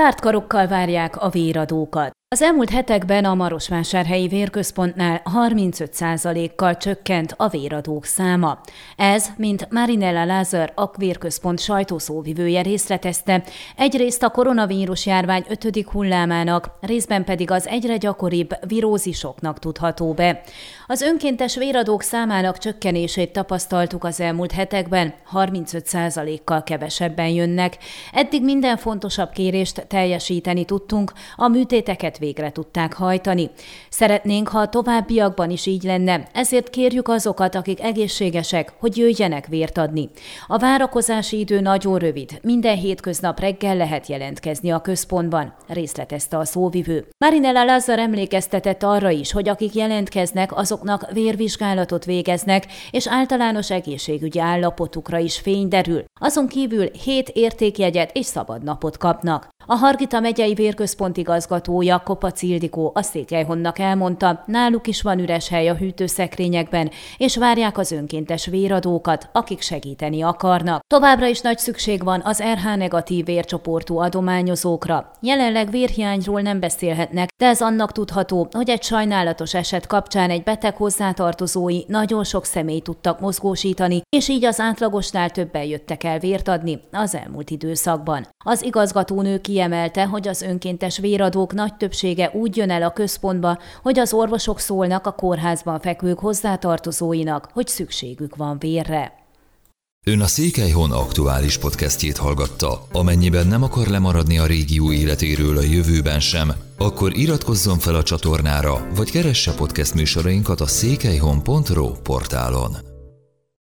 Tártkarokkal várják a véradókat. Az elmúlt hetekben a Marosvásárhelyi Vérközpontnál 35%-kal csökkent a véradók száma. Ez, mint Marinella Lázár akvérközpont sajtószóvivője részletezte, egyrészt a koronavírus járvány ötödik hullámának, részben pedig az egyre gyakoribb virózisoknak tudható be. Az önkéntes véradók számának csökkenését tapasztaltuk az elmúlt hetekben, 35%-kal kevesebben jönnek. Eddig minden fontosabb kérést teljesíteni tudtunk, a műtéteket végre tudták hajtani. Szeretnénk, ha a továbbiakban is így lenne, ezért kérjük azokat, akik egészségesek, hogy jöjjenek vért adni. A várakozási idő nagyon rövid, minden hétköznap reggel lehet jelentkezni a központban, részletezte a szóvivő. Marinella Lazar emlékeztetett arra is, hogy akik jelentkeznek, azoknak vérvizsgálatot végeznek, és általános egészségügyi állapotukra is fény derül. Azon kívül hét értékjegyet és szabadnapot kapnak. A Hargita megyei vérközpont igazgatója Kopac Ildikó a Székelyhonnak elmondta, náluk is van üres hely a hűtőszekrényekben, és várják az önkéntes véradókat, akik segíteni akarnak. Továbbra is nagy szükség van az RH negatív vércsoportú adományozókra. Jelenleg vérhiányról nem beszélhetnek, de ez annak tudható, hogy egy sajnálatos eset kapcsán egy beteg hozzátartozói nagyon sok személy tudtak mozgósítani, és így az átlagosnál többen jöttek el vért adni az elmúlt időszakban. Az igazgatónő kiemelte, hogy az önkéntes véradók nagy többsége úgy jön el a központba, hogy az orvosok szólnak a kórházban fekvők hozzátartozóinak, hogy szükségük van vérre. Ön a Székelyhon aktuális podcastjét hallgatta. Amennyiben nem akar lemaradni a régió életéről a jövőben sem, akkor iratkozzon fel a csatornára, vagy keresse podcast műsorainkat a székelyhon.pro portálon.